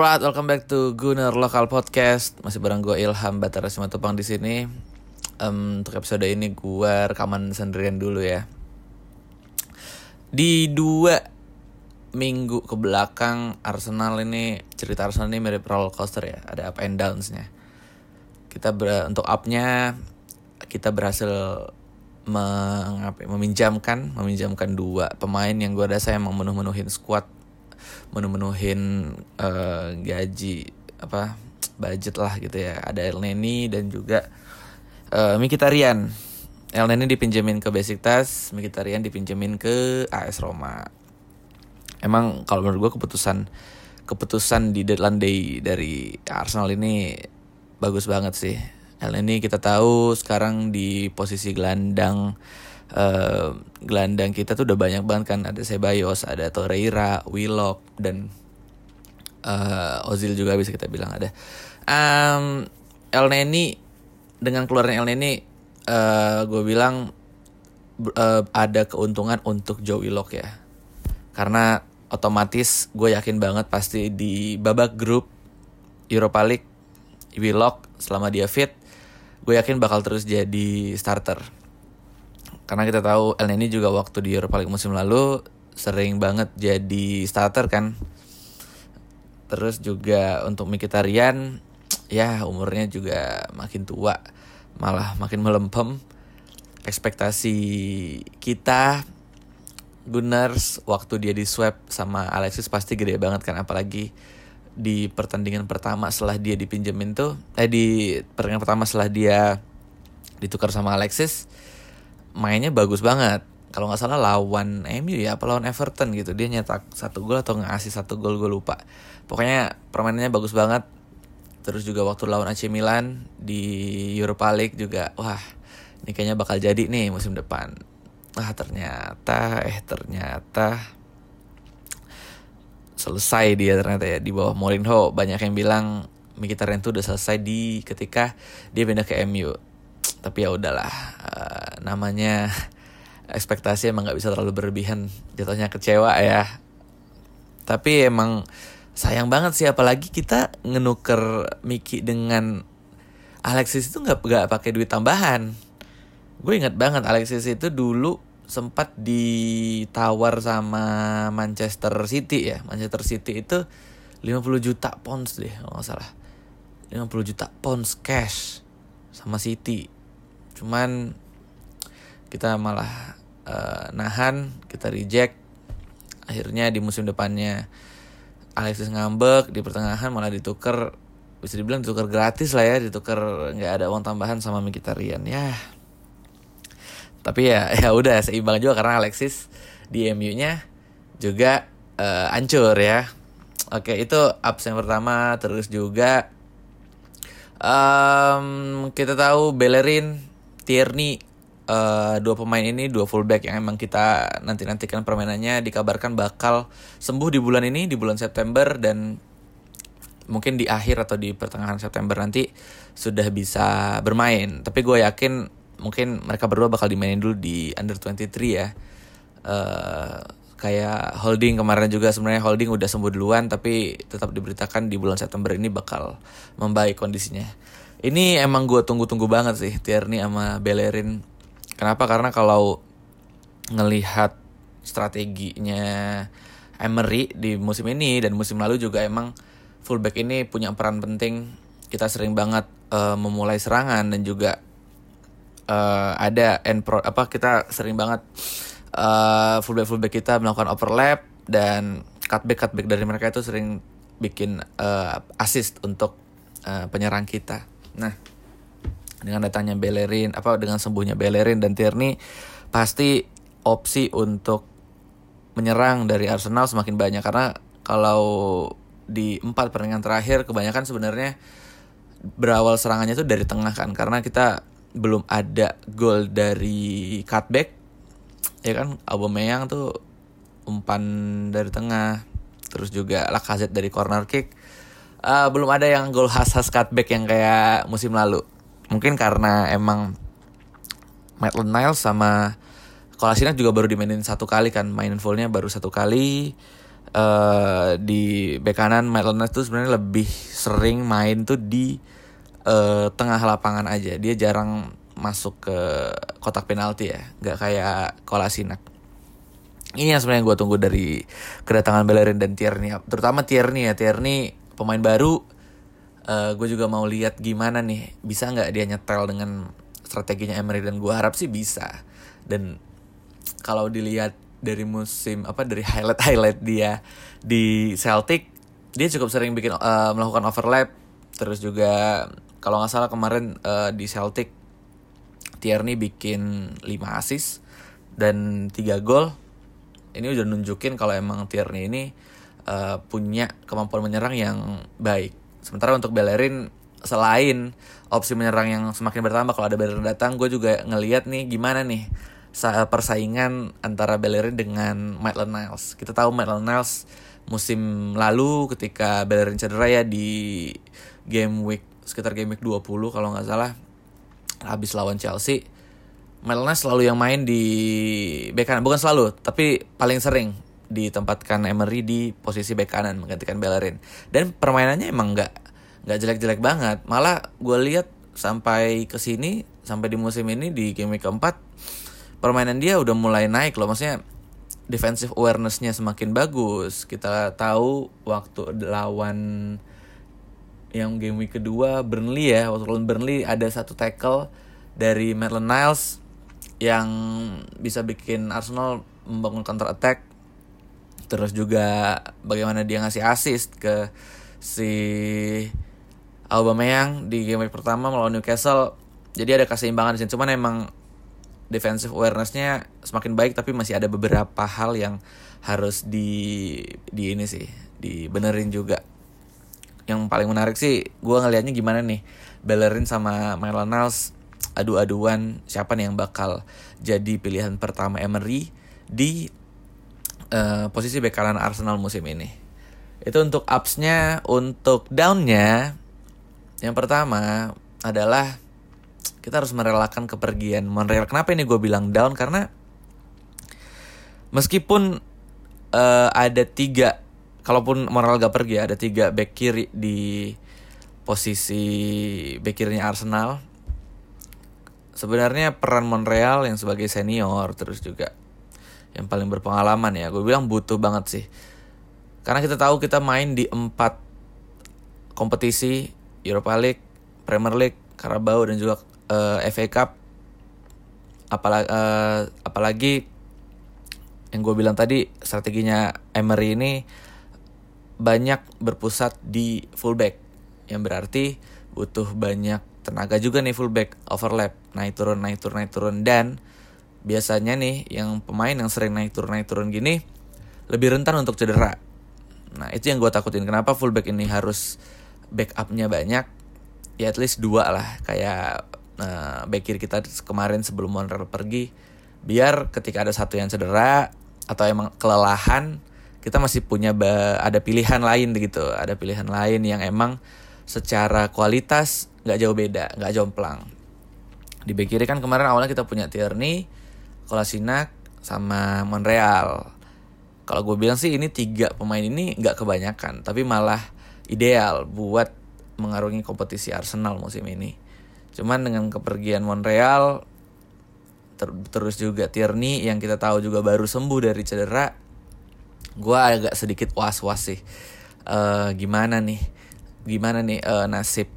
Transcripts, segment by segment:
Alright, welcome back to Gunner Local Podcast. Masih bareng gue Ilham Batara Simatupang di sini. Um, untuk episode ini gue rekaman sendirian dulu ya. Di dua minggu ke belakang Arsenal ini cerita Arsenal ini mirip roller coaster ya, ada up and downs-nya. Kita ber, untuk up-nya kita berhasil mengapai, meminjamkan meminjamkan dua pemain yang gue rasa emang menuh-menuhin squad menuh-menuhin uh, gaji apa budget lah gitu ya. Ada El Neni dan juga uh, Mikitarian El Neni dipinjemin ke Besiktas Mikitarian dipinjemin ke AS Roma. Emang kalau menurut gue keputusan keputusan di deadline day dari Arsenal ini bagus banget sih. El Neni kita tahu sekarang di posisi gelandang uh, gelandang kita tuh udah banyak banget kan ada Sebayos, ada Torreira, Willock dan uh, Ozil juga bisa kita bilang ada. Um, El Neni dengan keluarnya El Neni uh, gue bilang uh, ada keuntungan untuk Joe Willock ya. Karena otomatis gue yakin banget pasti di babak grup Europa League Willock selama dia fit gue yakin bakal terus jadi starter karena kita tahu El Neni juga waktu di Europa League musim lalu sering banget jadi starter kan. Terus juga untuk Mkhitaryan ya umurnya juga makin tua, malah makin melempem. Ekspektasi kita Gunners waktu dia di swap sama Alexis pasti gede banget kan apalagi di pertandingan pertama setelah dia dipinjemin tuh eh di pertandingan pertama setelah dia ditukar sama Alexis mainnya bagus banget. Kalau nggak salah lawan MU ya apa lawan Everton gitu. Dia nyetak satu gol atau ngasih satu gol gue lupa. Pokoknya permainannya bagus banget. Terus juga waktu lawan AC Milan di Europa League juga wah ini kayaknya bakal jadi nih musim depan. Ah ternyata eh ternyata selesai dia ternyata ya di bawah Mourinho. Banyak yang bilang Mkhitaryan tuh udah selesai di ketika dia pindah ke MU tapi ya udahlah uh, namanya ekspektasi emang nggak bisa terlalu berlebihan jatuhnya kecewa ya. Tapi emang sayang banget sih apalagi kita ngenuker Miki dengan Alexis itu nggak nggak pakai duit tambahan. Gue inget banget Alexis itu dulu sempat ditawar sama Manchester City ya. Manchester City itu 50 juta pounds deh kalau nggak salah. 50 juta pounds cash sama City cuman kita malah uh, nahan kita reject. Akhirnya di musim depannya Alexis ngambek di pertengahan malah ditukar bisa dibilang ditukar gratis lah ya ditukar nggak ada uang tambahan sama Mkhitaryan. Ya tapi ya ya udah seimbang juga karena Alexis di MU-nya juga uh, hancur ya. Oke itu yang pertama terus juga um, kita tahu Bellerin Tierney uh, dua pemain ini dua fullback yang emang kita nanti nantikan permainannya dikabarkan bakal sembuh di bulan ini di bulan September dan mungkin di akhir atau di pertengahan September nanti sudah bisa bermain. Tapi gue yakin mungkin mereka berdua bakal dimainin dulu di under 23 ya. Uh, kayak holding kemarin juga sebenarnya holding udah sembuh duluan tapi tetap diberitakan di bulan September ini bakal membaik kondisinya ini emang gue tunggu-tunggu banget sih Tierney sama Bellerin. Kenapa? Karena kalau ngelihat strateginya Emery di musim ini dan musim lalu juga emang fullback ini punya peran penting. Kita sering banget uh, memulai serangan dan juga uh, ada end pro apa kita sering banget uh, fullback fullback kita melakukan overlap dan cutback cutback dari mereka itu sering bikin uh, assist untuk uh, penyerang kita. Nah, dengan datangnya Bellerin, apa dengan sembuhnya Bellerin dan Tierney, pasti opsi untuk menyerang dari Arsenal semakin banyak. Karena kalau di empat pertandingan terakhir kebanyakan sebenarnya berawal serangannya itu dari tengah kan. Karena kita belum ada gol dari cutback ya kan? Aubameyang tuh umpan dari tengah terus juga Lacazette dari corner kick uh, belum ada yang gol khas-khas cutback yang kayak musim lalu. Mungkin karena emang Maitland Niles sama Kolasinac juga baru dimainin satu kali kan, main fullnya baru satu kali. uh, di bek kanan Maitland Niles tuh sebenarnya lebih sering main tuh di uh, tengah lapangan aja. Dia jarang masuk ke kotak penalti ya, nggak kayak Kolasinak. Ini yang sebenarnya gue tunggu dari kedatangan Bellerin dan Tierney, terutama Tierney ya. Tierney pemain baru, uh, eh, gue juga mau lihat gimana nih, bisa nggak dia nyetel dengan strateginya Emery dan gue harap sih bisa. Dan kalau dilihat dari musim apa dari highlight highlight dia di Celtic, dia cukup sering bikin uh, melakukan overlap, terus juga kalau nggak salah kemarin uh, di Celtic Tierney bikin 5 assist dan 3 gol. Ini udah nunjukin kalau emang Tierney ini uh, punya kemampuan menyerang yang baik. Sementara untuk Bellerin selain opsi menyerang yang semakin bertambah kalau ada Bellerin datang, gue juga ngeliat nih gimana nih persaingan antara Bellerin dengan Maitland Niles. Kita tahu Maitland Niles musim lalu ketika Bellerin cedera ya di game week sekitar game week 20 kalau nggak salah habis lawan Chelsea Melna selalu yang main di bek kanan bukan selalu tapi paling sering ditempatkan Emery di posisi bek kanan menggantikan Bellerin. Dan permainannya emang nggak nggak jelek-jelek banget. Malah gue lihat sampai ke sini sampai di musim ini di game week keempat permainan dia udah mulai naik loh. Maksudnya defensive awarenessnya semakin bagus. Kita tahu waktu lawan yang game week kedua Burnley ya waktu lawan Burnley ada satu tackle dari Maitland Niles yang bisa bikin Arsenal membangun counter attack terus juga bagaimana dia ngasih assist ke si Aubameyang di game week pertama melawan Newcastle. Jadi ada keseimbangan di sini. Cuman emang defensive awarenessnya semakin baik tapi masih ada beberapa hal yang harus di di ini sih dibenerin juga. Yang paling menarik sih gue ngelihatnya gimana nih? Bellerin sama Maitland Niles adu-aduan siapa nih yang bakal jadi pilihan pertama Emery di uh, posisi bek kanan Arsenal musim ini. Itu untuk upsnya, untuk downnya yang pertama adalah kita harus merelakan kepergian Monreal. Kenapa ini gue bilang down? Karena meskipun uh, ada tiga kalaupun moral gak pergi ada tiga back kiri di posisi back kirinya Arsenal sebenarnya peran Monreal yang sebagai senior terus juga yang paling berpengalaman ya. Gue bilang butuh banget sih. Karena kita tahu kita main di empat kompetisi Europa League, Premier League, Carabao dan juga uh, eh, FA Cup. Apalagi uh, eh, apalagi yang gue bilang tadi strateginya Emery ini banyak berpusat di fullback. Yang berarti butuh banyak tenaga juga nih fullback overlap naik turun naik turun naik turun. Dan biasanya nih yang pemain yang sering naik turun naik turun gini lebih rentan untuk cedera. Nah itu yang gue takutin. Kenapa fullback ini harus backupnya banyak? Ya at least dua lah. Kayak uh, back kiri kita kemarin sebelum Monreal pergi biar ketika ada satu yang cedera atau emang kelelahan kita masih punya ada pilihan lain gitu. Ada pilihan lain yang emang secara kualitas nggak jauh beda nggak jomplang. Di bek kiri kan kemarin awalnya kita punya Tierney Kolasinac sama Monreal. Kalau gue bilang sih ini tiga pemain ini nggak kebanyakan tapi malah ideal buat mengarungi kompetisi Arsenal musim ini. Cuman dengan kepergian Monreal ter terus juga Tierney yang kita tahu juga baru sembuh dari cedera gue agak sedikit was-was sih. Uh, gimana nih? Gimana nih uh, nasib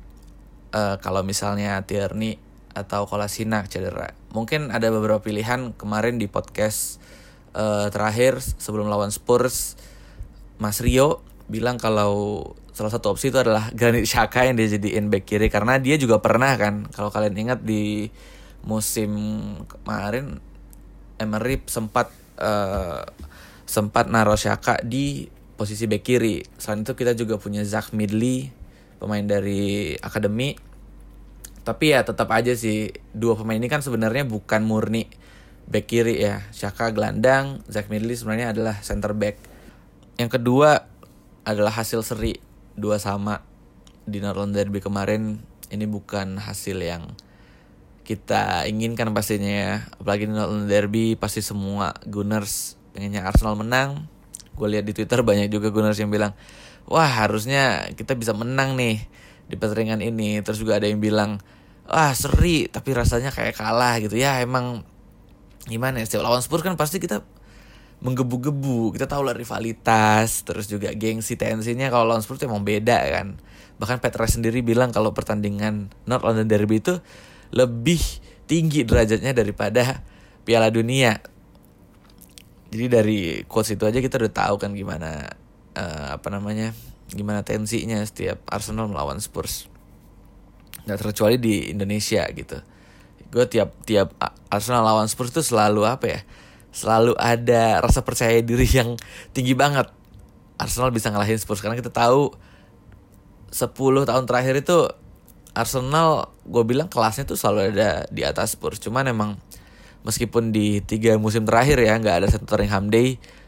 uh, kalau misalnya Tierney atau Kolasinac cedera mungkin ada beberapa pilihan kemarin di podcast uh, terakhir sebelum lawan Spurs Mas Rio bilang kalau salah satu opsi itu adalah Granit Xhaka yang dia jadiin back kiri karena dia juga pernah kan kalau kalian ingat di musim kemarin Emery sempat uh, sempat naruh Shaka di posisi bek kiri. Selain itu kita juga punya Zach Midley, pemain dari akademi. Tapi ya tetap aja sih dua pemain ini kan sebenarnya bukan murni bek kiri ya. Shaka gelandang, Zach Midley sebenarnya adalah center back. Yang kedua adalah hasil seri dua sama di Northern Derby kemarin. Ini bukan hasil yang kita inginkan pastinya ya. Apalagi di Northern Derby pasti semua Gunners pengennya Arsenal menang gue lihat di twitter banyak juga gunners yang bilang wah harusnya kita bisa menang nih di pertandingan ini terus juga ada yang bilang wah seri tapi rasanya kayak kalah gitu. Ya emang gimana ya setiap lawan Spurs kan pasti kita menggebu-gebu. Kita tahu lah rivalitas terus juga gengsi tensinya. Kalau lawan Spurs emang beda kan. Bahkan Petra sendiri bilang kalau pertandingan North London Derby itu lebih tinggi derajatnya daripada Piala Dunia. Jadi dari quotes itu aja kita udah tahu kan gimana uh, apa namanya gimana tensinya setiap Arsenal melawan Spurs nggak terkecuali di Indonesia gitu. Gue tiap tiap Arsenal lawan Spurs itu selalu apa ya selalu ada rasa percaya diri yang tinggi banget. Arsenal bisa ngalahin Spurs karena kita tahu 10 tahun terakhir itu Arsenal gue bilang kelasnya tuh selalu ada di atas Spurs. Cuman emang meskipun di tiga musim terakhir ya nggak ada satu Tottenham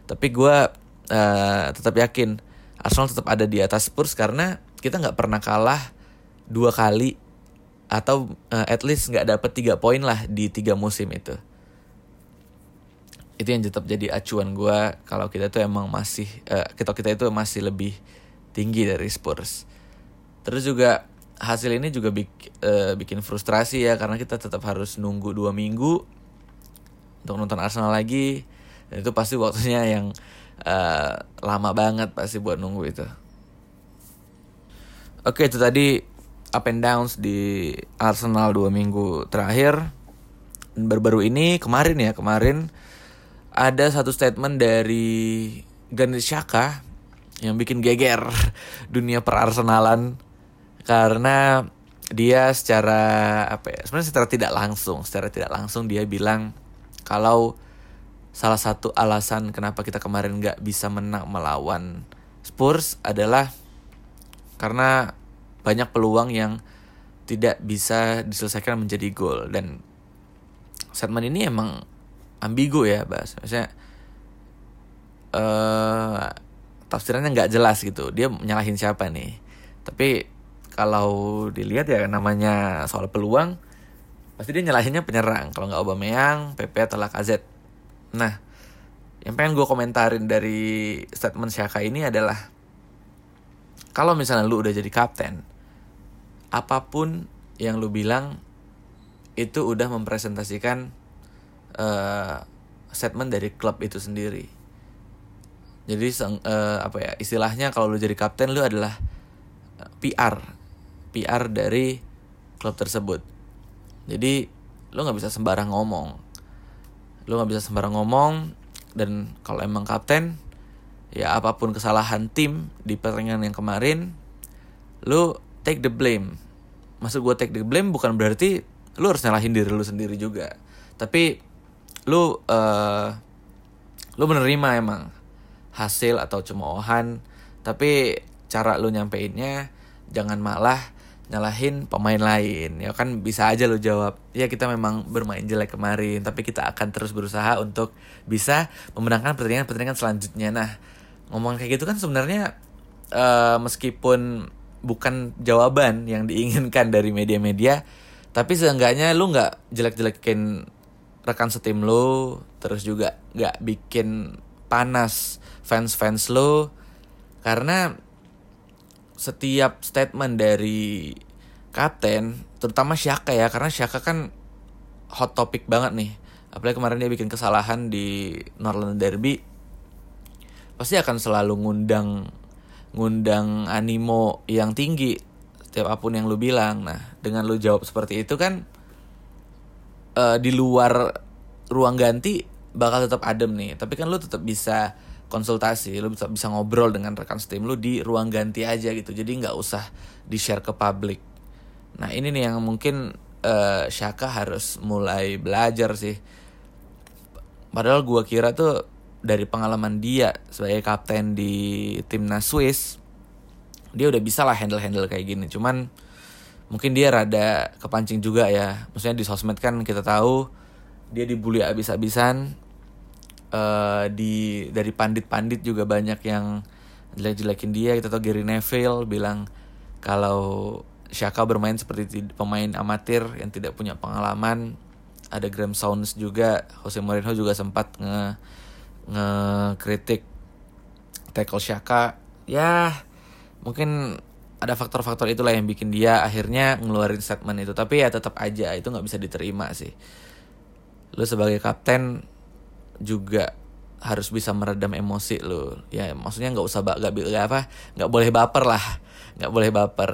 tapi gue uh, tetap yakin Arsenal tetap ada di atas Spurs karena kita nggak pernah kalah dua kali atau uh, at least nggak dapet tiga poin lah di tiga musim itu. Itu yang tetap jadi acuan gue kalau kita tuh emang masih uh, kita kita itu masih lebih tinggi dari Spurs. Terus juga hasil ini juga bik, uh, bikin frustrasi ya karena kita tetap harus nunggu dua minggu untuk nonton Arsenal lagi. Dan itu pasti waktunya yang uh, lama banget pasti buat nunggu itu. Oke itu tadi up and downs di Arsenal dua minggu terakhir. Baru-baru ini kemarin ya kemarin ada satu statement dari Granit Xhaka yang bikin geger dunia perarsenalan karena dia secara apa ya sebenarnya secara tidak langsung secara tidak langsung dia bilang kalau salah satu alasan kenapa kita kemarin nggak bisa menang melawan Spurs adalah karena banyak peluang yang tidak bisa diselesaikan menjadi gol dan statement ini emang ambigu ya bahas maksudnya uh, tafsirannya nggak jelas gitu. Dia menyalahin siapa nih? Tapi kalau dilihat ya namanya soal peluang pasti dia nyalahinnya penyerang. Kalau nggak Aubameyang, Pepe atau Lacazette. Nah, yang pengen gue komentarin dari statement Shaka ini adalah kalau misalnya lu udah jadi kapten, apa pun yang lu bilang itu udah mempresentasikan uh, statement dari klub itu sendiri. Jadi uh, apa ya istilahnya kalau lu jadi kapten lu adalah eh, PR, PR dari klub tersebut. Jadi lo nggak bisa sembarang ngomong. Lo nggak bisa sembarang ngomong dan kalau emang kapten ya apa pun kesalahan tim di pertandingan yang kemarin lo take the blame. Maksud gue take the blame bukan berarti lo harus nyalahin diri lo sendiri juga. Tapi lo uh, lo menerima emang hasil atau cemoohan. Tapi cara lo nyampeinnya jangan malah nyalahin pemain lain. Ya kan bisa aja lo jawab ya kita memang bermain jelek kemarin tapi kita akan terus berusaha untuk bisa memenangkan pertandingan-pertandingan selanjutnya. Nah ngomong kayak gitu kan sebenarnya uh, meskipun bukan jawaban yang diinginkan dari media-media tapi seenggaknya lu nggak jelek-jelekin rekan setim lo terus juga nggak bikin panas fans-fans lo karena setiap statement dari kapten, terutama Syaka ya, karena Syaka kan hot topic banget nih. Apalagi kemarin dia bikin kesalahan di Northern Derby. Pasti akan selalu ngundang ngundang animo yang tinggi setiap apa pun yang lu bilang. Nah, dengan lu jawab seperti itu kan uh, di luar ruang ganti bakal tetap adem nih. Tapi kan lu tetap bisa konsultasi lu bisa bisa ngobrol dengan rekan setim lu di ruang ganti aja gitu jadi nggak usah di share ke publik nah ini nih yang mungkin uh, Shaka harus mulai belajar sih padahal gua kira tuh dari pengalaman dia sebagai kapten di timnas Swiss dia udah bisa lah handle handle kayak gini. Cuman mungkin dia rada kepancing juga ya. Maksudnya di sosmed kan kita tahu dia dibully abis-abisan. Uh, di dari pandit-pandit juga banyak yang jelek-jelekin dia. Kita tahu Gary Neville bilang kalau Shaka bermain seperti pemain amatir yang tidak punya pengalaman. Ada Graham Sounds juga. Jose Mourinho juga sempat nge ngekritik tackle Shaka ya mungkin ada faktor-faktor itulah yang bikin dia akhirnya ngeluarin statement itu. Tapi ya tetap aja itu nggak bisa diterima sih. Lu sebagai kapten juga harus bisa meredam emosi lu. Ya maksudnya nggak usah gak, gak apa nggak boleh baper lah. Nggak boleh baper.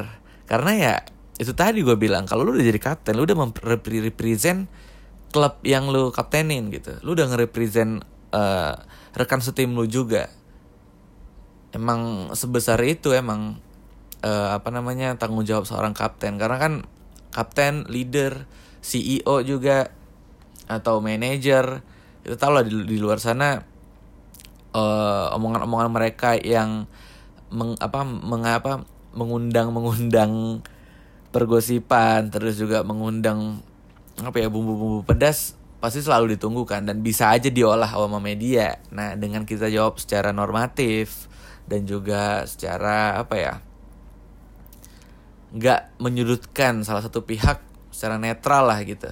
Karena ya itu tadi gue bilang kalau lu udah jadi kapten lu udah represent klub yang lu kaptenin gitu. Lu udah nge-represent uh, rekan setim lu juga. Emang sebesar itu emang uh, apa namanya tanggung jawab seorang kapten. Karena kan kapten leader CEO juga atau manager. Itu tau lah di, di luar sana uh, omongan-omongan mereka yang meng, apa mengapa mengundang mengundang pergosipan terus juga mengundang apa ya bumbu-bumbu pedas pasti selalu ditunggu kan dan bisa aja diolah sama media. Nah, dengan kita jawab secara normatif dan juga secara apa ya? nggak menyudutkan salah satu pihak secara netral lah gitu.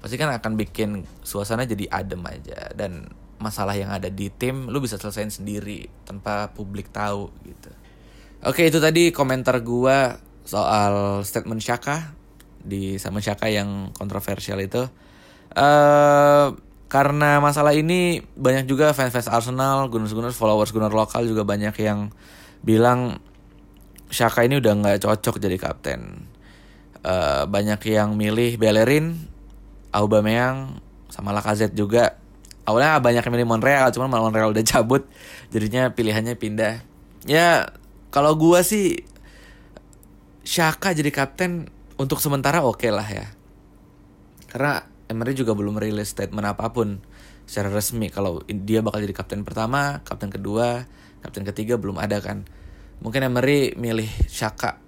Pasti kan akan bikin suasana jadi adem aja dan masalah yang ada di tim lu bisa selesaiin sendiri tanpa publik tahu gitu. Oke, itu tadi komentar gua soal statement Shaka di sama Shaka yang kontroversial itu. Uh, karena masalah ini banyak juga fans-fans Arsenal, Gunners-Gunners, followers Gunner lokal juga banyak yang bilang Shaka ini udah nggak cocok jadi kapten. Uh, banyak yang milih Bellerin, Aubameyang, sama Lacazette juga. Awalnya banyak yang milih Monreal, cuman malah Monreal udah cabut, jadinya pilihannya pindah. Ya kalau gua sih Shaka jadi kapten untuk sementara oke okay lah ya. Karena Emery juga belum rilis statement apa pun secara resmi kalau dia bakal jadi kapten pertama, kapten kedua, kapten ketiga belum ada kan. Mungkin Emery milih Shaka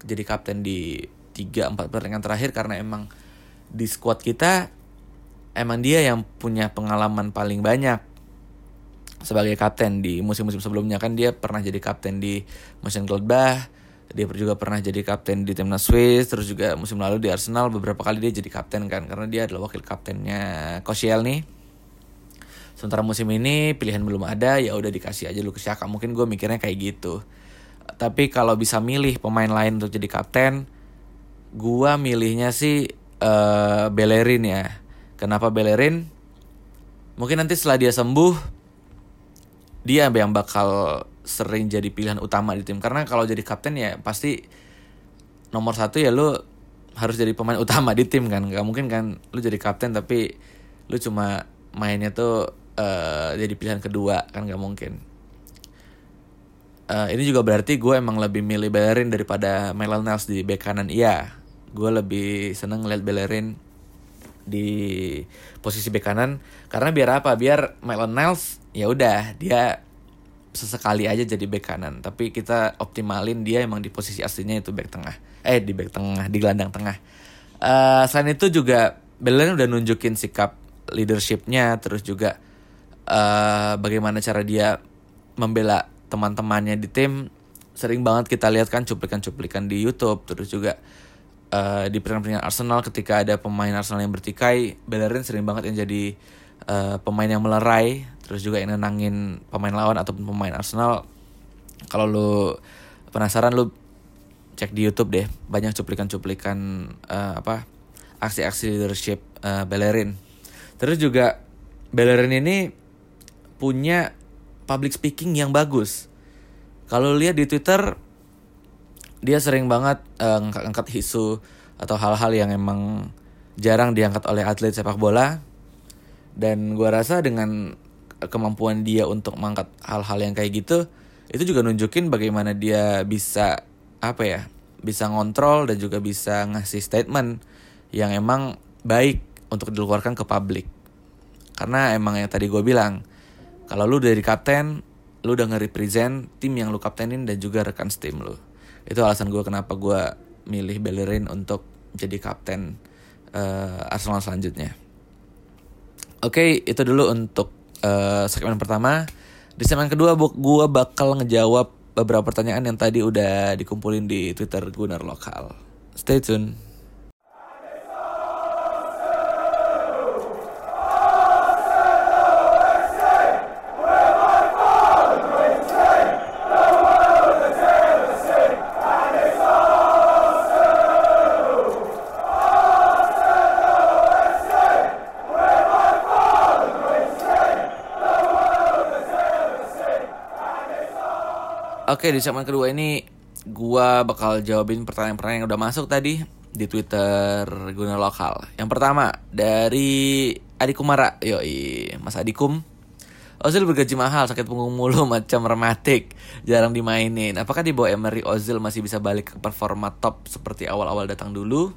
jadi kapten di 3 4 pertandingan terakhir karena emang di squad kita emang dia yang punya pengalaman paling banyak sebagai kapten di musim-musim sebelumnya kan dia pernah jadi kapten di Mönchengladbach dia juga pernah jadi kapten di timnas Swiss terus juga musim lalu di Arsenal beberapa kali dia jadi kapten kan karena dia adalah wakil kaptennya Kosciel nih sementara musim ini pilihan belum ada ya udah dikasih aja lu ke Xhaka. Mungkin gue mikirnya kayak gitu. Tapi kalau bisa milih pemain lain untuk jadi kapten gue milihnya sih uh, Bellerin ya. Kenapa Bellerin? Mungkin nanti setelah dia sembuh dia yang bakal sering jadi pilihan utama di tim. Karena kalau jadi kapten ya pasti nomor satu ya lu harus jadi pemain utama di tim kan. Nggak mungkin kan lu jadi kapten tapi lu cuma mainnya tuh uh, jadi pilihan kedua kan nggak mungkin. Uh, ini juga berarti gue emang lebih milih Bellerin daripada Melon Nels di bek kanan. Iya gue lebih seneng ngeliat Bellerin di posisi bek kanan. Karena biar apa? Biar Melon Nels ya udah dia sesekali aja jadi back kanan. Tapi kita optimalin dia emang di posisi aslinya itu back tengah. Eh di back tengah di gelandang tengah. Uh, selain itu juga Belen udah nunjukin sikap leadershipnya terus juga uh, bagaimana cara dia membela teman-temannya di tim. Sering banget kita lihat kan cuplikan-cuplikan di YouTube terus juga uh, di pertandingan Arsenal ketika ada pemain Arsenal yang bertikai Bellerin sering banget yang jadi uh, pemain yang melerai terus juga yang nenangin pemain lawan ataupun pemain Arsenal kalau lu penasaran lu cek di YouTube deh. Banyak cuplikan-cuplikan uh, apa aksi-aksi leadership uh, Bellerin. Terus juga Bellerin ini punya public speaking yang bagus. Kalau lihat di Twitter dia sering banget uh, ngangkat isu atau hal-hal yang emang jarang diangkat oleh atlet sepak bola. Dan gua rasa dengan kemampuan dia untuk mengangkat hal-hal yang kayak gitu itu juga nunjukin bagaimana dia bisa apa ya bisa ngontrol dan juga bisa ngasih statement yang emang baik untuk dikeluarkan ke publik. Karena emang yang tadi gue bilang kalau lu dari kapten lu udah nge-represent tim yang lu kaptenin dan juga rekan tim lu. Itu alasan gue kenapa gue milih Bellerin untuk jadi kapten uh, Arsenal selanjutnya. Oke okay, itu dulu untuk uh, segmen pertama. Di segmen kedua gue bakal ngejawab beberapa pertanyaan yang tadi udah dikumpulin di Twitter Gunner Lokal. Stay tune. Oke di segmen kedua ini gua bakal jawabin pertanyaan-pertanyaan yang udah masuk tadi di Twitter guna lokal. Yang pertama dari Adi Kumara, yoi Mas Adikum. Ozil bergaji mahal, sakit punggung mulu macam rematik, jarang dimainin. Apakah di bawah Emery Ozil masih bisa balik ke performa top seperti awal-awal datang dulu?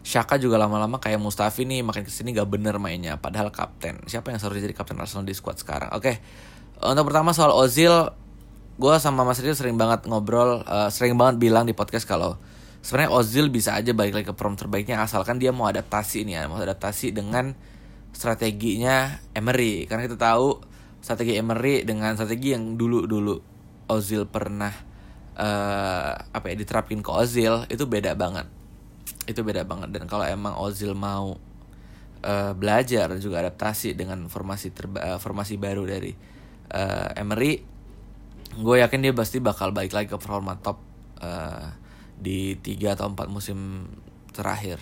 Shaka juga lama-lama kayak Mustafi nih makin ke sini gak bener mainnya padahal kapten siapa yang seharusnya jadi kapten Arsenal di squad sekarang oke untuk pertama soal Ozil gue sama Mas Rizal sering banget ngobrol uh, sering banget bilang di podcast kalau sebenarnya Ozil bisa aja balik lagi ke form terbaiknya asalkan dia mau adaptasi nih ya mau adaptasi dengan strateginya Emery. Karena kita tahu strategi Emery dengan strategi yang dulu dulu Ozil pernah uh, apa ya diterapin ke Ozil itu beda banget. Itu beda banget. Dan kalau emang Ozil mau uh, belajar dan juga adaptasi dengan formasi terba formasi baru dari uh, Emery gue yakin dia pasti bakal balik lagi ke performa top uh, di tiga atau empat musim terakhir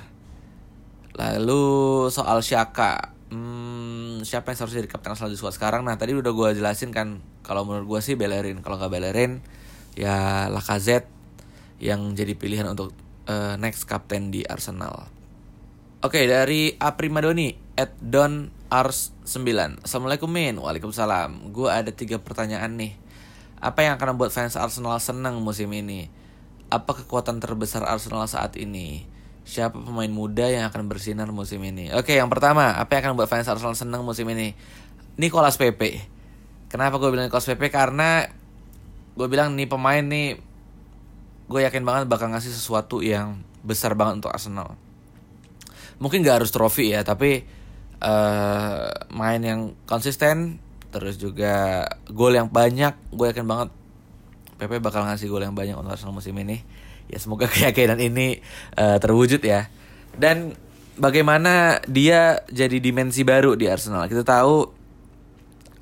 lalu soal Shaka hmm, siapa yang seharusnya jadi kapten di squad sekarang nah tadi udah gue jelasin kan kalau menurut gue sih Bellerin kalau nggak Bellerin ya Lacazette yang jadi pilihan untuk uh, next kapten di Arsenal. Oke, okay, dari Aprimadoni at Don Ars 9. Assalamualaikum Min. Waalaikumsalam. Gue ada tiga pertanyaan nih. Apa yang akan membuat fans Arsenal senang musim ini? Apa kekuatan terbesar Arsenal saat ini? Siapa pemain muda yang akan bersinar musim ini? Oke, yang pertama, apa yang akan membuat fans Arsenal senang musim ini? Nicolas Pepe. Kenapa gue bilang Nicolas Pepe? Karena gue bilang nih pemain nih gue yakin banget bakal ngasih sesuatu yang besar banget untuk Arsenal. Mungkin gak harus trofi ya, tapi uh, main yang konsisten, terus juga gol yang banyak, gue yakin banget Pepe bakal ngasih gol yang banyak untuk Arsenal musim ini. Ya semoga keyakinan ini uh, terwujud ya. Dan bagaimana dia jadi dimensi baru di Arsenal. Kita tahu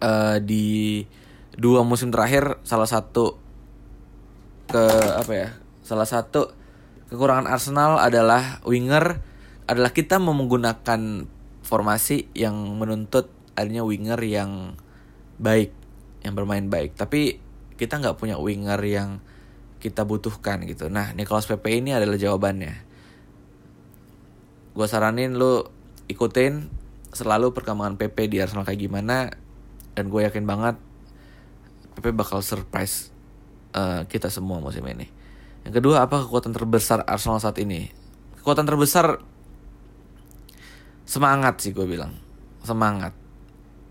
uh, di dua musim terakhir salah satu ke apa ya salah satu kekurangan Arsenal adalah winger adalah kita menggunakan formasi yang menuntut adanya winger yang baik yang bermain baik tapi kita nggak punya winger yang kita butuhkan gitu nah Nicolas Pepe ini adalah jawabannya gue saranin lu ikutin selalu perkembangan Pepe di Arsenal kayak gimana dan gue yakin banget Pepe bakal surprise uh, kita semua musim ini. Yang kedua apa kekuatan terbesar Arsenal saat ini? Kekuatan terbesar semangat sih gue bilang semangat.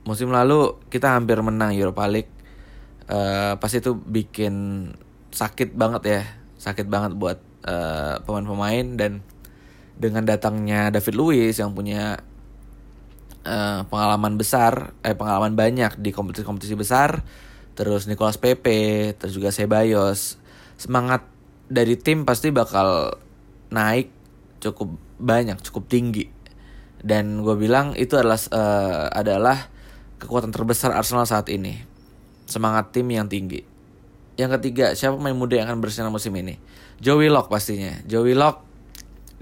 Musim lalu kita hampir menang Europa League. Uh, pasti itu bikin sakit banget ya, sakit banget buat pemain pemain-pemain dan dengan datangnya David Luiz yang punya uh, pengalaman besar, eh pengalaman banyak di kompetisi-kompetisi besar, terus Nicolas Pepe, terus juga Sebayos. Semangat dari tim pasti bakal naik cukup banyak, cukup tinggi. Dan gue bilang itu adalah uh, adalah kekuatan terbesar Arsenal saat ini. Semangat tim yang tinggi. Yang ketiga, siapa pemain muda yang akan bersinar musim ini? Joey Lock pastinya. Joey Lock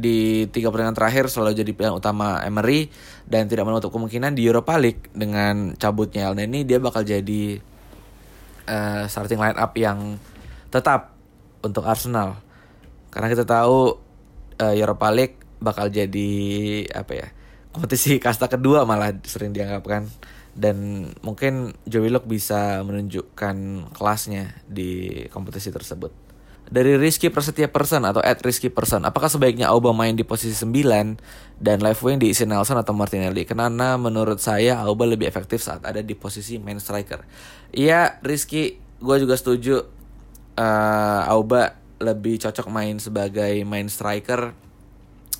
di tiga pertandingan terakhir selalu jadi pilihan utama Emery dan tidak menutup kemungkinan di Europa League dengan cabutnya El Neni dia bakal jadi uh, starting line up yang tetap untuk Arsenal karena kita tahu uh, Europa League bakal jadi apa ya kompetisi kasta kedua malah sering dianggapkan dan mungkin Joey Willock bisa menunjukkan kelasnya di kompetisi tersebut. Dari Rizky Persetia Person atau at Rizky Person, apakah sebaiknya Auba main di posisi 9 dan left wing diisi Nelson atau Martinelli? Karena menurut saya Auba lebih efektif saat ada di posisi main striker. Iya, Rizky, gue juga setuju. Uh, Auba lebih cocok main sebagai main striker.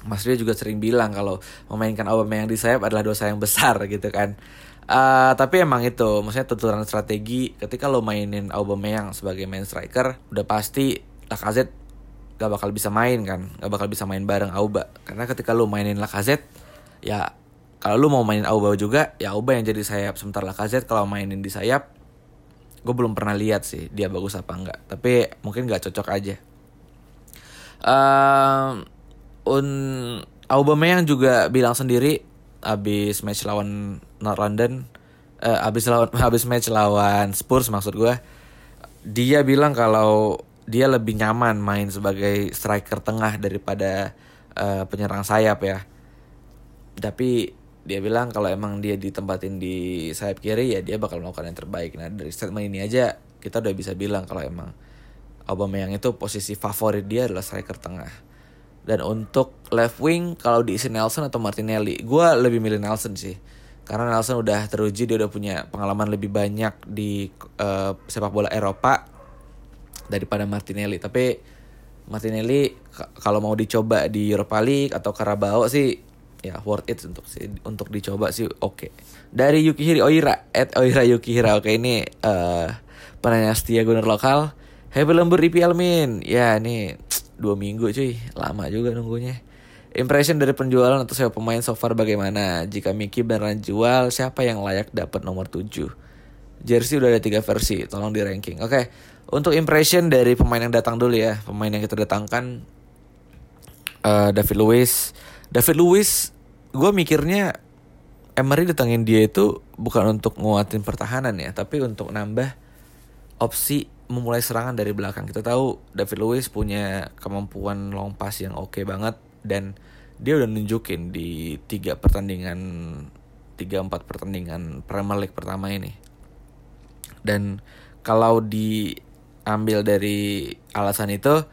Mas Rio juga sering bilang kalau memainkan Auba yang di sayap adalah dosa yang besar gitu kan. Uh, tapi emang itu, maksudnya tuturan strategi ketika lo mainin Aubameyang sebagai main striker, udah pasti Lacazette gak bakal bisa main kan gak bakal bisa main bareng Auba. Karena ketika lu mainin Lacazette ya kalau lu mau mainin Auba juga ya Auba yang jadi sayap. Sementara Lacazette kalau mainin di sayap gue belum pernah lihat sih dia bagus apa enggak. Tapi mungkin gak cocok aja. Um, un Aubameyang juga bilang sendiri abis match lawan North London uh, abis lawan abis match lawan Spurs maksud gue dia bilang kalau dia lebih nyaman main sebagai striker tengah daripada uh, penyerang sayap ya. Tapi dia bilang kalau emang dia ditempatin di sayap kiri ya dia bakal melakukan yang terbaik. Nah dari statement ini aja kita udah bisa bilang kalau emang Aubameyang itu posisi favorit dia adalah striker tengah. Dan untuk left wing kalau diisi Nelson atau Martinelli, gue lebih milih Nelson sih. Karena Nelson udah teruji dia udah punya pengalaman lebih banyak di uh, sepak bola Eropa daripada Martinelli. Tapi Martinelli kalau mau dicoba di Europa League atau Carabao sih ya worth it untuk untuk dicoba sih oke. Okay. Dari Yukihiro Oira, at Oira Yukihira. Oke okay, ini uh, penanya setia gunner lokal. Happy lembur IPL min. Ya ini dua minggu cuy, lama juga nunggunya. Impression dari penjualan atau sewa pemain so far bagaimana? Jika Miki beneran jual, siapa yang layak dapat nomor 7? Jersey udah ada tiga versi, tolong di ranking. Oke, okay. untuk impression dari pemain yang datang dulu ya. Pemain yang kita datangkan uh, David Luiz. David Luiz, gue mikirnya Emery datangin dia itu bukan untuk nguatin pertahanan ya, tapi untuk nambah opsi memulai serangan dari belakang. Kita tahu David Luiz punya kemampuan long pass yang oke okay banget dan dia udah nunjukin di tiga pertandingan tiga empat pertandingan Premier League pertama ini. Dan kalau diambil dari alasan itu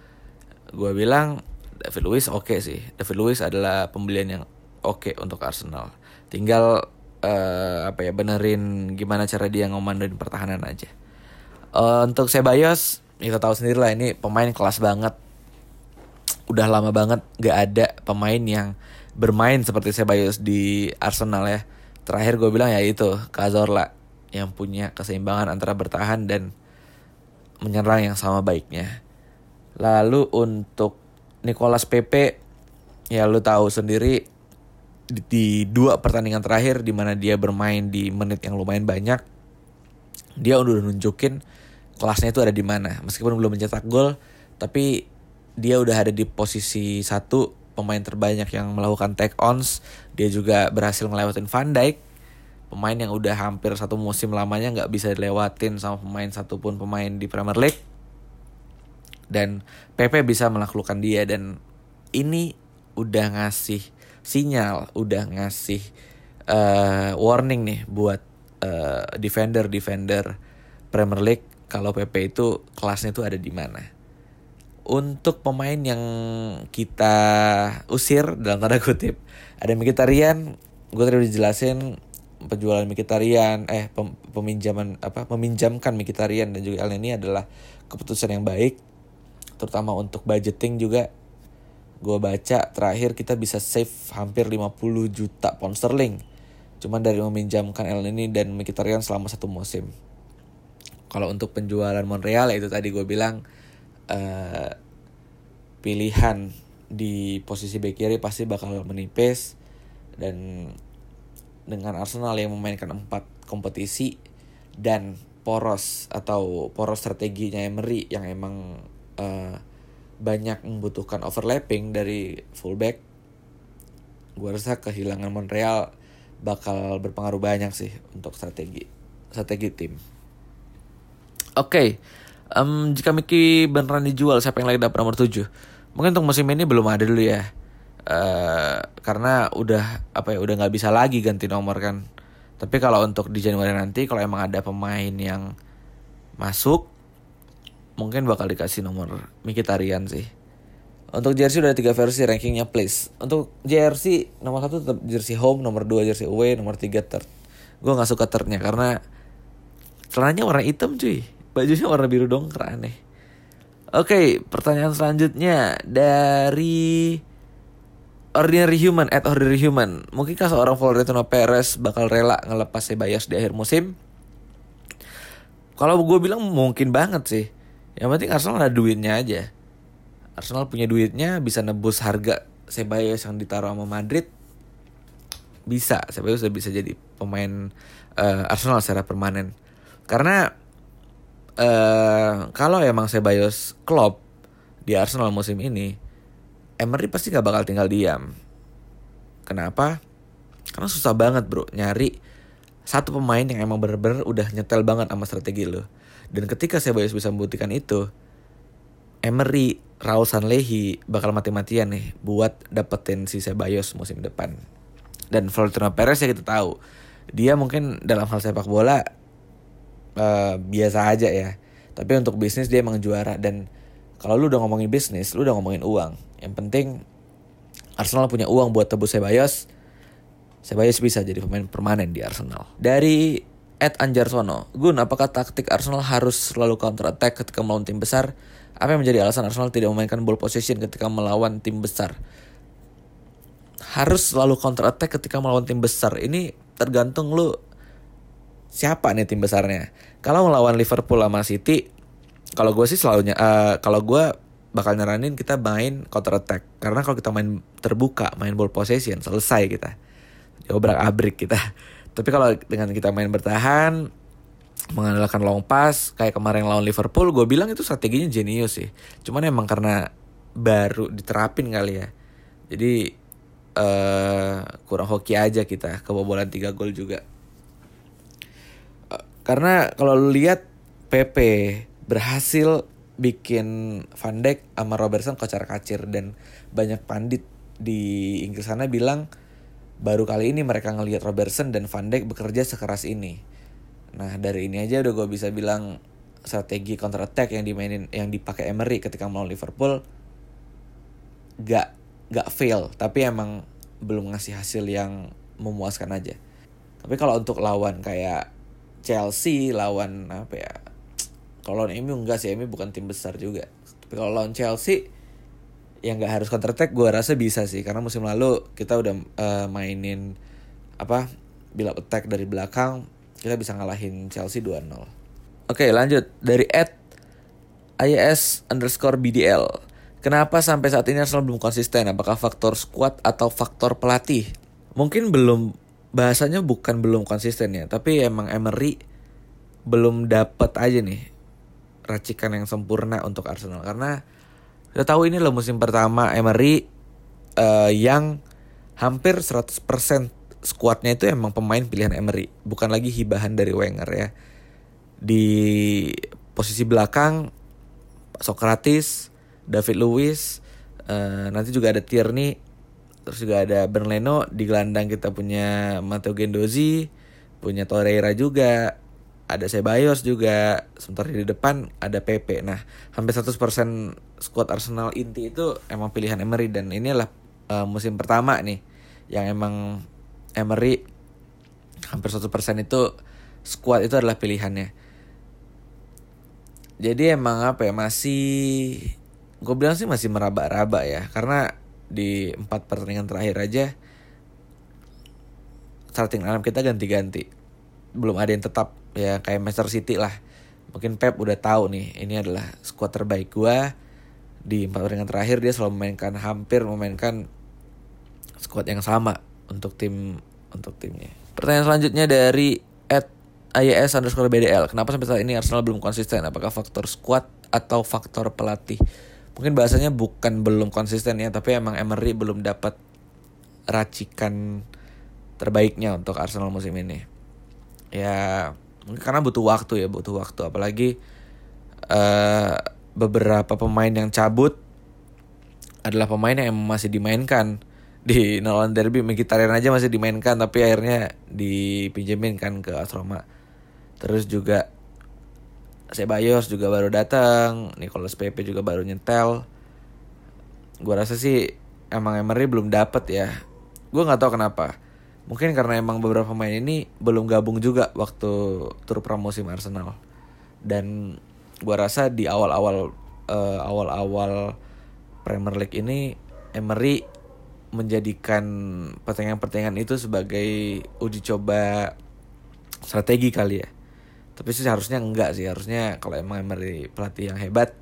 gue bilang David Luiz oke okay sih. David Luiz adalah pembelian yang oke okay untuk Arsenal. Tinggal uh, apa ya benerin gimana cara dia ngomandoin pertahanan aja. Uh, untuk Sebayos kita tahu sendiri lah ini pemain kelas banget udah lama banget gak ada pemain yang bermain seperti Ceballos di Arsenal ya. Terakhir gue bilang ya itu Cazorla yang punya keseimbangan antara bertahan dan menyerang yang sama baiknya. Lalu untuk Nicolas Pepe ya lu tahu sendiri di, di dua pertandingan terakhir di mana dia bermain di menit yang lumayan banyak dia udah nunjukin kelasnya itu ada di mana meskipun belum mencetak gol tapi dia udah ada di posisi satu pemain terbanyak yang melakukan take ons. Dia juga berhasil ngelewatin Van Dijk. Pemain yang udah hampir satu musim lamanya nggak bisa dilewatin sama pemain satupun pemain di Premier League. Dan Pepe bisa menaklukkan dia dan ini udah ngasih sinyal udah ngasih uh, warning nih buat uh, eh, defender defender Premier League kalau Pepe itu kelasnya itu ada di mana untuk pemain yang kita usir dalam tanda kutip. Ada Mkhitaryan gue tadi udah jelasin penjualan Mkhitaryan eh pem, peminjaman apa meminjamkan Mkhitaryan dan juga ini adalah keputusan yang baik terutama untuk budgeting juga. Gue baca terakhir kita bisa save hampir 50 juta pound sterling cuman dari meminjamkan El ini dan Mkhitaryan selama satu musim. Kalau untuk penjualan Montreal itu tadi gue bilang uh, pilihan di posisi bek kiri pasti bakal menipis dan dengan Arsenal yang memainkan empat kompetisi dan poros atau poros strateginya Emery yang emang uh, banyak membutuhkan overlapping dari fullback gue rasa kehilangan Montreal bakal berpengaruh banyak sih untuk strategi strategi tim. Oke, okay um, jika Mickey beneran dijual siapa yang lagi dapat nomor 7 mungkin untuk musim ini belum ada dulu ya. Uh, karena udah apa ya udah nggak bisa lagi ganti nomor kan. Tapi kalau untuk di Januari nanti kalau emang ada pemain yang masuk mungkin bakal dikasih nomor Mikitarian sih. Untuk jersey udah ada tiga versi rankingnya place untuk jersey nomor satu tetap jersey home nomor dua jersey away nomor tiga third. Gue nggak suka thirdnya karena celananya warna hitam cuy bajunya warna biru dong aneh Oke, pertanyaan selanjutnya dari Ordinary Human at Ordinary Human. Mungkinkah seorang Florentino Perez bakal rela ngelepas Sebayas di akhir musim? Kalau gue bilang mungkin banget sih. Yang penting Arsenal ada duitnya aja. Arsenal punya duitnya bisa nebus harga Sebayas yang ditaruh sama Madrid. Bisa, Sebayas udah bisa jadi pemain uh, Arsenal secara permanen. Karena uh, kalau emang Sebayos klop di Arsenal musim ini, Emery pasti gak bakal tinggal diam. Kenapa? Karena susah banget bro nyari satu pemain yang emang bener-bener udah nyetel banget sama strategi lo. Dan ketika Ceballos bisa membuktikan itu, Emery, Raul Sanlehi bakal mati-matian nih buat dapetin si Ceballos musim depan. Dan Florentino Perez ya kita tahu, dia mungkin dalam hal sepak bola uh, biasa aja ya. Tapi untuk bisnis dia emang juara dan kalau lu udah ngomongin bisnis, lu udah ngomongin uang. Yang penting Arsenal punya uang buat tebus Ceballos Ceballos bisa jadi pemain permanen di Arsenal. Dari Ed Anjarsono, Gun, apakah taktik Arsenal harus selalu counter attack ketika melawan tim besar? Apa yang menjadi alasan Arsenal tidak memainkan ball possession ketika melawan tim besar? Harus selalu counter attack ketika melawan tim besar. Ini tergantung lu siapa nih tim besarnya. Kalau melawan Liverpool sama City, kalau gue sih selalu uh, kalau gue bakal nyaranin kita main counter attack karena kalau kita main terbuka, main ball possession selesai kita. Obrak abrik kita. Tapi kalau dengan kita main bertahan mengandalkan long pass kayak kemarin lawan Liverpool gue bilang itu strateginya jenius sih. Cuman emang karena baru diterapin kali ya. Jadi uh, kurang hoki aja kita. Kebobolan 3 gol juga karena kalau lu lihat PP berhasil bikin Van Dijk sama Robertson kocar kacir dan banyak pandit di Inggris sana bilang baru kali ini mereka ngelihat Robertson dan Van Dijk bekerja sekeras ini. Nah dari ini aja udah gue bisa bilang strategi counter attack yang dimainin yang dipakai Emery ketika melawan Liverpool gak gak fail tapi emang belum ngasih hasil yang memuaskan aja. Tapi kalau untuk lawan kayak Chelsea lawan apa ya? Kalau lawan MU enggak sih, MU bukan tim besar juga. Tapi kalau lawan Chelsea yang nggak harus counter attack gue rasa bisa sih karena musim lalu kita udah uh, mainin apa bila attack dari belakang kita bisa ngalahin Chelsea 2-0. Oke lanjut dari Ed IS underscore BDL. Kenapa sampai saat ini Arsenal belum konsisten? Apakah faktor squad atau faktor pelatih? Mungkin belum bahasanya bukan belum konsisten ya, tapi emang Emery belum dapat aja nih racikan yang sempurna untuk Arsenal. Karena kita tahu ini loh musim pertama Emery uh, yang hampir 100% skuadnya itu emang pemain pilihan Emery, bukan lagi hibahan dari Wenger ya. Di posisi belakang Socrates, David Luiz, uh, nanti juga ada Tierney, terus juga ada Bernleno di gelandang kita punya Matteo Gendozi, punya Torreira juga, ada Ceballos juga sementara di depan ada PP nah hampir 100% squad Arsenal inti itu emang pilihan Emery dan ini adalah uh, musim pertama nih yang emang Emery hampir 100% itu squad itu adalah pilihannya. Jadi emang apa ya masih gue bilang sih masih meraba-raba ya karena di empat pertandingan terakhir aja starting lineup kita ganti-ganti. Belum ada yang tetap ya kayak Manchester City lah. Mungkin Pep udah tahu nih ini adalah skuad terbaik gua. Di empat pertandingan terakhir dia selalu memainkan hampir memainkan skuad yang sama untuk tim untuk timnya. Pertanyaan selanjutnya dari at IS underscore BDL kenapa sampai saat ini Arsenal belum konsisten? Apakah faktor skuad atau faktor pelatih mungkin bahasanya bukan belum konsisten ya tapi emang Emery belum dapat racikan terbaiknya untuk Arsenal musim ini. Ya karena butuh waktu ya butuh waktu. Apalagi uh, beberapa pemain yang cabut adalah pemain yang masih dimainkan. Di Nolan Derby Mkhitaryan aja masih dimainkan tapi akhirnya dipinjemin kan ke Astroma terus juga Sebayos juga baru datang Nicolas Pepe juga baru nyetel gue rasa sih emang Emery belum dapet ya gue nggak tahu kenapa Mungkin karena emang beberapa pemain ini belum gabung juga waktu tur pramusim Arsenal. Dan gua rasa di awal-awal uh, awal-awal Premier League ini Emery menjadikan pertandingan-pertandingan itu sebagai uji coba strategi kali ya. Tapi sih harusnya enggak sih, harusnya kalau emang Emery pelatih yang hebat,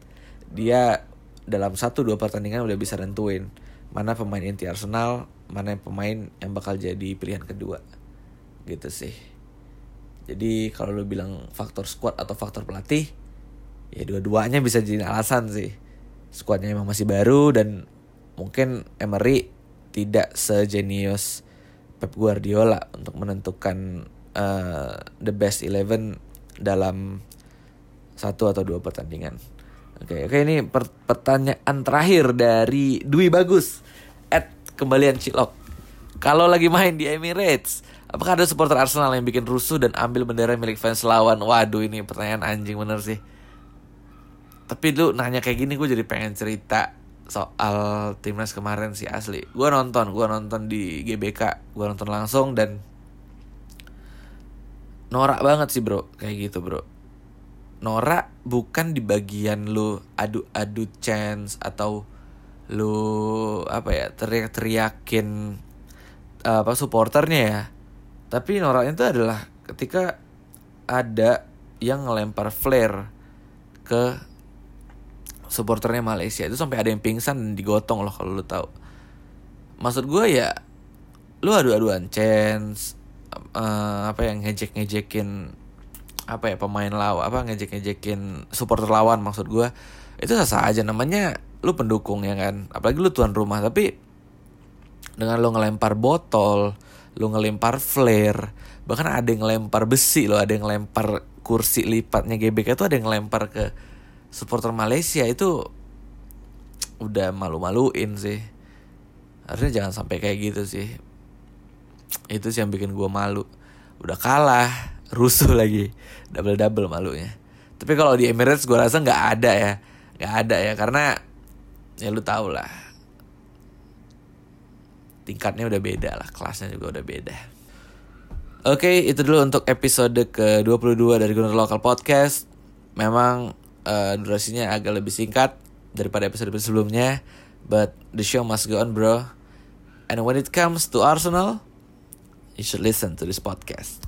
dia dalam satu dua pertandingan udah bisa nentuin mana pemain inti Arsenal, mana pemain yang bakal jadi pilihan kedua. Gitu sih. Jadi kalau lu bilang faktor squad atau faktor pelatih ya dua-duanya bisa jadi alasan sih. Squadnya emang masih baru dan mungkin Emery tidak sejenius Pep Guardiola untuk menentukan uh, the best eleven dalam satu atau dua pertandingan. Oke, oke ini per pertanyaan terakhir dari Dwi Bagus at kembalian Cilok. Kalau lagi main di Emirates, apakah ada supporter Arsenal yang bikin rusuh dan ambil bendera milik fans lawan? Waduh, ini pertanyaan anjing bener sih. Tapi lu nanya kayak gini gue jadi pengen cerita soal timnas kemarin sih asli. Gue nonton, gue nonton di GBK, gue nonton langsung dan norak banget sih bro, kayak gitu bro. Norak bukan di bagian lu adu-adu chance atau lu apa ya teriak-teriakin apa supporternya ya. Tapi noraknya itu adalah ketika ada yang ngelempar flare ke supporternya Malaysia itu sampai ada yang pingsan dan digotong loh kalau lu tahu. Maksud gue ya lu adu-aduan chance uh, apa yang ngejek-ngejekin apa ya pemain lawan apa ngejek-ngejekin supporter lawan maksud gue itu sah aja namanya lu pendukung ya kan? Apalagi lu tuan rumah tapi dengan lu ngelempar botol lu ngelempar flare bahkan ada yang ngelempar besi lo ada yang ngelempar kursi lipatnya GBK itu ada yang ngelempar ke supporter Malaysia itu udah malu-maluin sih. Harusnya jangan sampai kayak gitu sih itu sih yang bikin gue malu. Udah kalah rusuh lagi. Double double malunya. Tapi kalau di Emirates gue rasa nggak ada ya. Nggak ada ya karena ya lu tau lah. Tingkatnya udah beda lah kelasnya juga udah beda. Oke, okay, itu dulu untuk episode ke-22 dari Gunner Local Podcast. Memang uh, durasinya agak lebih singkat daripada episode sebelumnya, but the show must go on, bro. And when it comes to Arsenal, you should listen to this podcast.